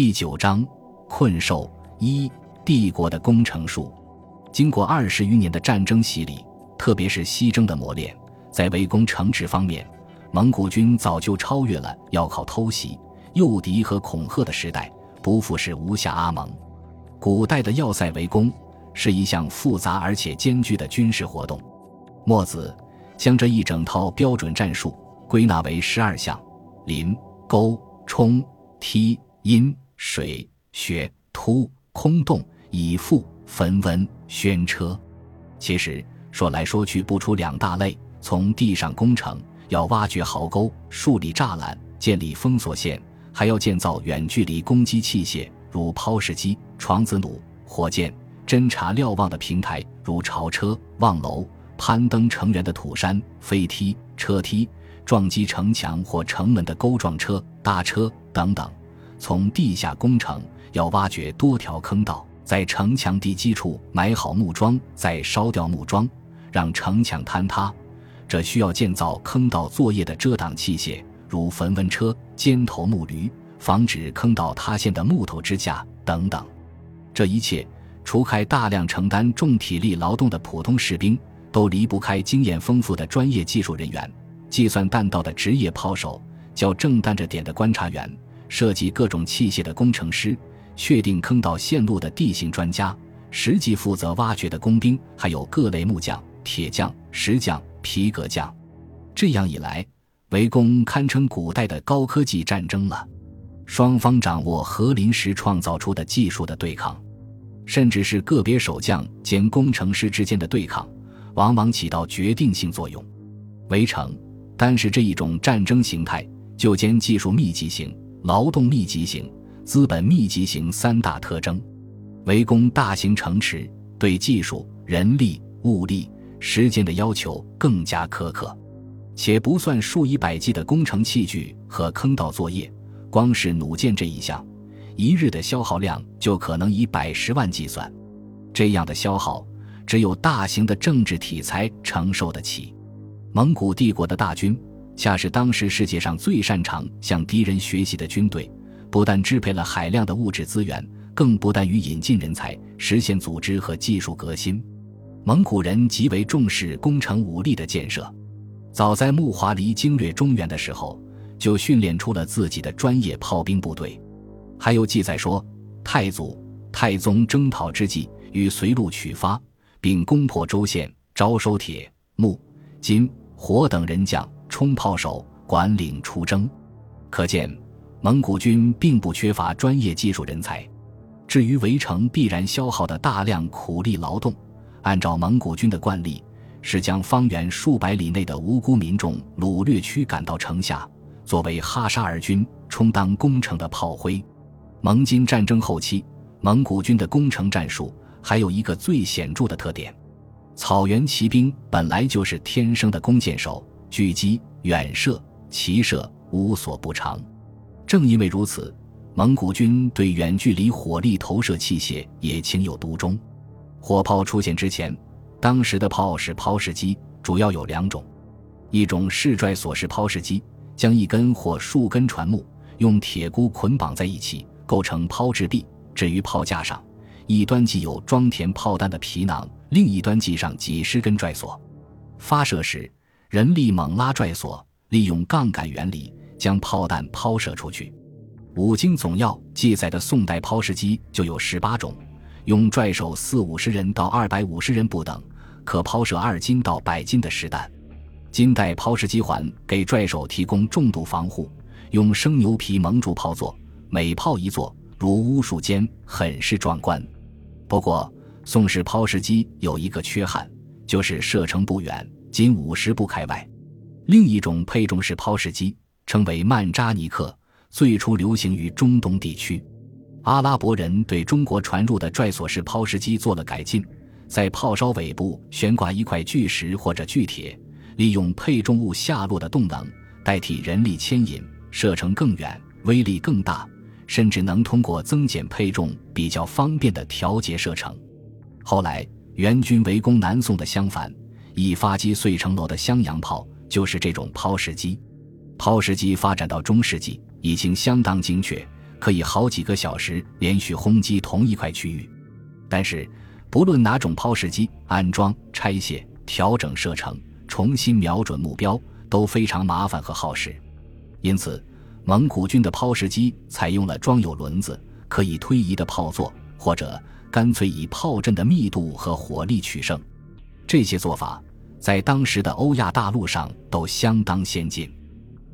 第九章困兽一帝国的工程术。经过二十余年的战争洗礼，特别是西征的磨练，在围攻城池方面，蒙古军早就超越了要靠偷袭、诱敌和恐吓的时代，不复是吴下阿蒙。古代的要塞围攻是一项复杂而且艰巨的军事活动。墨子将这一整套标准战术归纳为十二项：临、沟、冲、梯、阴、水、穴、突、空洞、以腹、焚温、宣车。其实说来说去不出两大类：从地上工程，要挖掘壕沟、树立栅栏、建立封锁线，还要建造远距离攻击器械，如抛石机、床子弩、火箭、侦察瞭望的平台，如朝车、望楼。攀登城垣的土山、飞梯、车梯、撞击城墙或城门的钩撞车、搭车等等。从地下工程，要挖掘多条坑道，在城墙地基处埋好木桩，再烧掉木桩，让城墙坍塌。这需要建造坑道作业的遮挡器械，如焚温车、尖头木驴、防止坑道塌陷的木头支架等等。这一切，除开大量承担重体力劳动的普通士兵。都离不开经验丰富的专业技术人员，计算弹道的职业炮手，较正弹着点的观察员，设计各种器械的工程师，确定坑道线路的地形专家，实际负责挖掘的工兵，还有各类木匠、铁匠、石匠、皮革匠。这样一来，围攻堪称古代的高科技战争了。双方掌握和临时创造出的技术的对抗，甚至是个别守将兼工程师之间的对抗。往往起到决定性作用。围城单是这一种战争形态，就兼技术密集型、劳动密集型、资本密集型三大特征。围攻大型城池，对技术、人力、物力、时间的要求更加苛刻，且不算数以百计的工程器具和坑道作业，光是弩箭这一项，一日的消耗量就可能以百十万计算。这样的消耗。只有大型的政治体裁承受得起。蒙古帝国的大军，恰是当时世界上最擅长向敌人学习的军队，不但支配了海量的物质资源，更不但于引进人才，实现组织和技术革新。蒙古人极为重视攻城武力的建设，早在木华黎经略中原的时候，就训练出了自己的专业炮兵部队。还有记载说，太祖、太宗征讨之际，与随路取发。并攻破州县，招收铁、木、金、火等人将冲炮手，管领出征。可见，蒙古军并不缺乏专业技术人才。至于围城必然消耗的大量苦力劳动，按照蒙古军的惯例，是将方圆数百里内的无辜民众掳掠驱赶到城下，作为哈沙尔军充当攻城的炮灰。蒙金战争后期，蒙古军的攻城战术。还有一个最显著的特点：草原骑兵本来就是天生的弓箭手，狙击、远射、骑射无所不长。正因为如此，蒙古军对远距离火力投射器械也情有独钟。火炮出现之前，当时的炮是抛石机，主要有两种：一种是拽索式抛石机，将一根或数根船木用铁箍捆绑在一起，构成抛掷臂，置于炮架上。一端系有装填炮弹的皮囊，另一端系上几十根拽索。发射时，人力猛拉拽索，利用杠杆原理将炮弹抛射出去。五经总要记载的宋代抛石机就有十八种，用拽手四五十人到二百五十人不等，可抛射二斤到百斤的石弹。金代抛石机环给拽手提供重度防护，用生牛皮蒙住炮座，每炮一座如巫术间，很是壮观。不过，宋式抛石机有一个缺憾，就是射程不远，仅五十步开外。另一种配重式抛石机称为曼扎尼克，最初流行于中东地区。阿拉伯人对中国传入的拽索式抛石机做了改进，在炮梢尾部悬挂一块巨石或者巨铁，利用配重物下落的动能代替人力牵引，射程更远，威力更大。甚至能通过增减配重比较方便的调节射程。后来元军围攻南宋的襄樊，一发击碎城楼的襄阳炮就是这种抛石机。抛石机发展到中世纪已经相当精确，可以好几个小时连续轰击同一块区域。但是，不论哪种抛石机，安装、拆卸、调整射程、重新瞄准目标都非常麻烦和耗时。因此，蒙古军的抛石机采用了装有轮子、可以推移的炮座，或者干脆以炮阵的密度和火力取胜。这些做法在当时的欧亚大陆上都相当先进。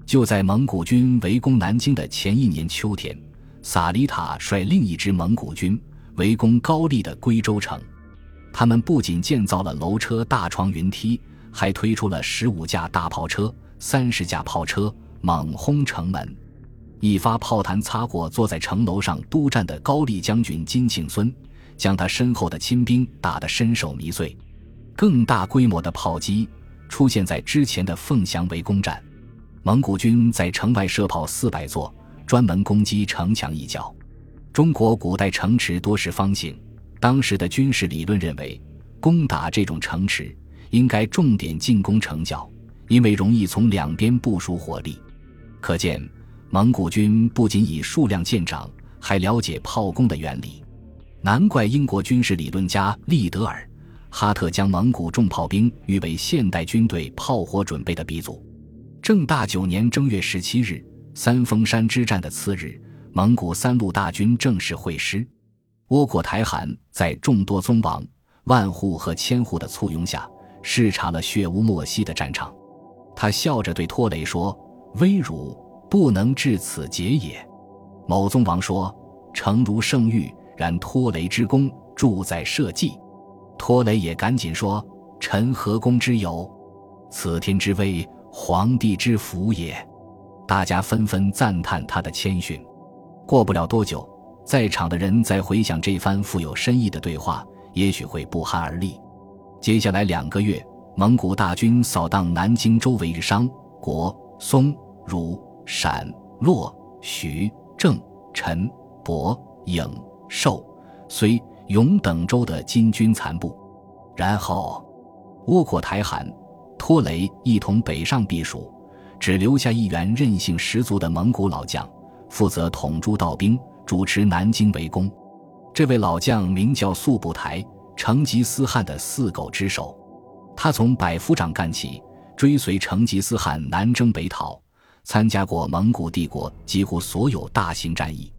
就在蒙古军围攻南京的前一年秋天，萨里塔率另一支蒙古军围攻高丽的归州城。他们不仅建造了楼车、大床、云梯，还推出了十五架大炮车、三十架炮车，猛轰城门。一发炮弹擦过坐在城楼上督战的高丽将军金庆孙，将他身后的亲兵打得身首迷碎。更大规模的炮击出现在之前的凤翔围攻战。蒙古军在城外设炮四百座，专门攻击城墙一角。中国古代城池多是方形，当时的军事理论认为，攻打这种城池应该重点进攻城角，因为容易从两边部署火力。可见，蒙古军不仅以数量见长，还了解炮攻的原理。难怪英国军事理论家利德尔·哈特将蒙古重炮兵誉为现代军队炮火准备的鼻祖。正大九年正月十七日，三峰山之战的次日，蒙古三路大军正式会师。窝阔台汗在众多宗王、万户和千户的簇拥下，视察了血污莫西的战场。他笑着对托雷说：“威辱不能至此结也。”某宗王说：“诚如圣谕，然托雷之功，重在社稷。”托雷也赶紧说：“臣何功之有？此天之威。”皇帝之福也，大家纷纷赞叹他的谦逊。过不了多久，在场的人再回想这番富有深意的对话，也许会不寒而栗。接下来两个月，蒙古大军扫荡南京周围日商、国、松、汝、陕、洛、徐、郑、陈、博、颍、寿、睢、永等州的金军残部，然后窝阔台汗。托雷一同北上避暑，只留下一员韧性十足的蒙古老将，负责统诸道兵，主持南京围攻。这位老将名叫速不台，成吉思汗的四狗之首。他从百夫长干起，追随成吉思汗南征北讨，参加过蒙古帝国几乎所有大型战役。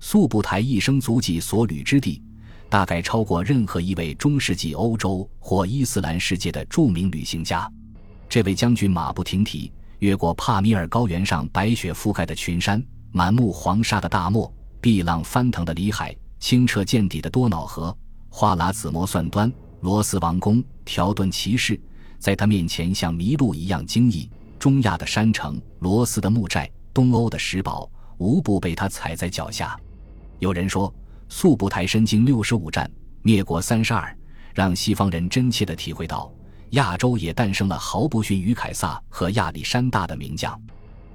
速不台一生足迹所旅之地。大概超过任何一位中世纪欧洲或伊斯兰世界的著名旅行家。这位将军马不停蹄，越过帕米尔高原上白雪覆盖的群山、满目黄沙的大漠、碧浪翻腾的里海、清澈见底的多瑙河、花剌子模算端、罗斯王宫、条顿骑士，在他面前像麋鹿一样惊异。中亚的山城、罗斯的木寨、东欧的石堡，无不被他踩在脚下。有人说。速不台身经六十五战，灭国三十二，让西方人真切地体会到，亚洲也诞生了毫不逊于凯撒和亚历山大的名将。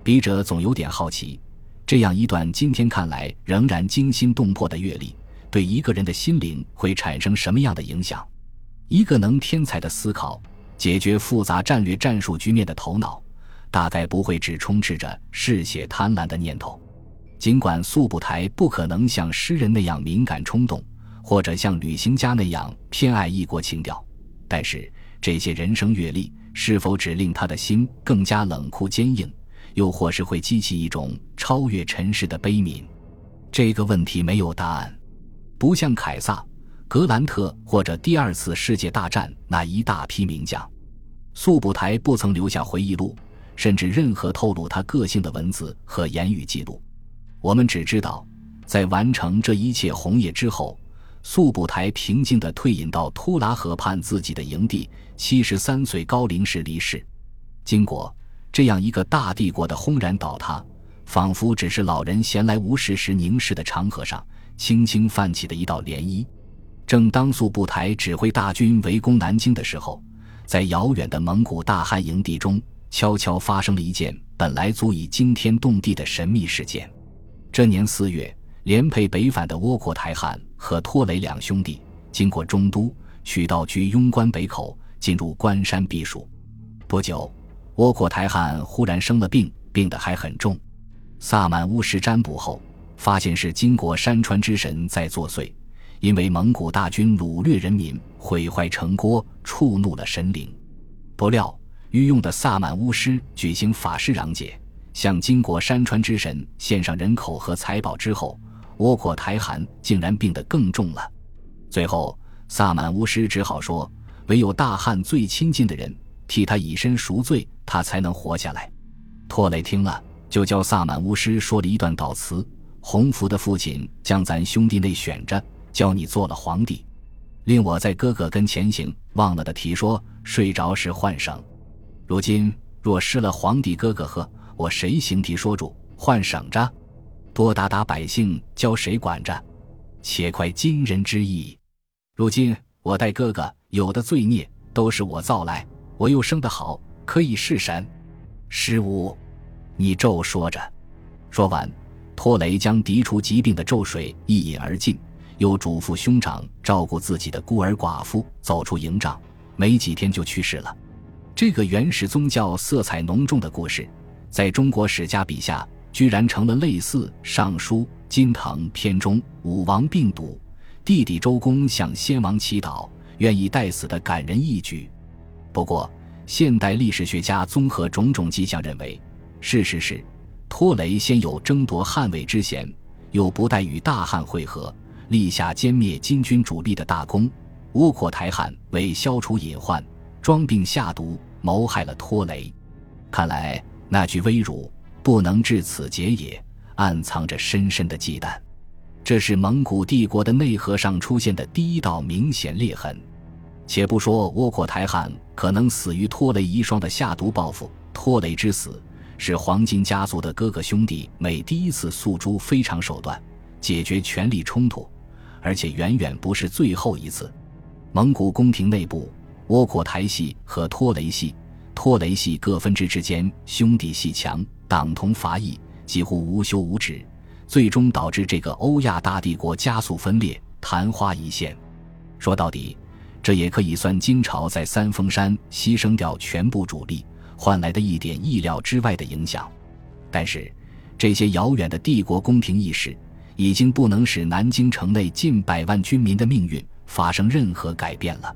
笔者总有点好奇，这样一段今天看来仍然惊心动魄的阅历，对一个人的心灵会产生什么样的影响？一个能天才的思考、解决复杂战略战术局面的头脑，大概不会只充斥着嗜血贪婪的念头。尽管素不台不可能像诗人那样敏感冲动，或者像旅行家那样偏爱异国情调，但是这些人生阅历是否只令他的心更加冷酷坚硬，又或是会激起一种超越尘世的悲悯？这个问题没有答案。不像凯撒、格兰特或者第二次世界大战那一大批名将，素不台不曾留下回忆录，甚至任何透露他个性的文字和言语记录。我们只知道，在完成这一切红叶之后，速不台平静地退隐到突拉河畔自己的营地，七十三岁高龄时离世。经过这样一个大帝国的轰然倒塌，仿佛只是老人闲来无事时凝视的长河上轻轻泛起的一道涟漪。正当速不台指挥大军围攻南京的时候，在遥远的蒙古大汗营地中，悄悄发生了一件本来足以惊天动地的神秘事件。这年四月，连配北返的窝阔台汗和托雷两兄弟经过中都，取道居庸关北口，进入关山避暑。不久，窝阔台汗忽然生了病，病得还很重。萨满巫师占卜后，发现是金国山川之神在作祟，因为蒙古大军掳掠人民，毁坏城郭，触怒了神灵。不料御用的萨满巫师举行法事攘解，向金国山川之神献上人口和财宝之后，窝阔台汗竟然病得更重了。最后，萨满巫师只好说：“唯有大汉最亲近的人替他以身赎罪，他才能活下来。”托雷听了，就教萨满巫师说了一段悼词：“洪福的父亲将咱兄弟内选着，教你做了皇帝，令我在哥哥跟前行。忘了的提说，睡着时换省。如今若失了皇帝哥哥呵，我谁行提说主换省着？多打打百姓，教谁管着？且快今人之意。如今我带哥哥有的罪孽，都是我造来，我又生得好，可以是神。”失误，你咒说着。说完，托雷将涤除疾病的咒水一饮而尽，又嘱咐兄长照顾自己的孤儿寡妇，走出营帐，没几天就去世了。这个原始宗教色彩浓重的故事，在中国史家笔下，居然成了类似《尚书·金腾篇》中武王病笃，弟弟周公向先王祈祷，愿意代死的感人一举。不过，现代历史学家综合种种迹象认为，事实是，托雷先有争夺汉位之嫌，又不待与大汉会合，立下歼灭金军主力的大功。窝阔台汗为消除隐患，装病下毒，谋害了托雷。看来那句威辱不能至此结也，暗藏着深深的忌惮。这是蒙古帝国的内核上出现的第一道明显裂痕。且不说窝阔台汗可能死于拖雷遗孀的下毒报复，拖雷之死是黄金家族的哥哥兄弟每第一次诉诸非常手段解决权力冲突，而且远远不是最后一次。蒙古宫廷内部，窝阔台系和拖雷系、托雷系各分支之间兄弟戏强，党同伐异，几乎无休无止，最终导致这个欧亚大帝国加速分裂，昙花一现。说到底。这也可以算金朝在三峰山牺牲掉全部主力换来的一点意料之外的影响，但是这些遥远的帝国宫廷意识已经不能使南京城内近百万军民的命运发生任何改变了。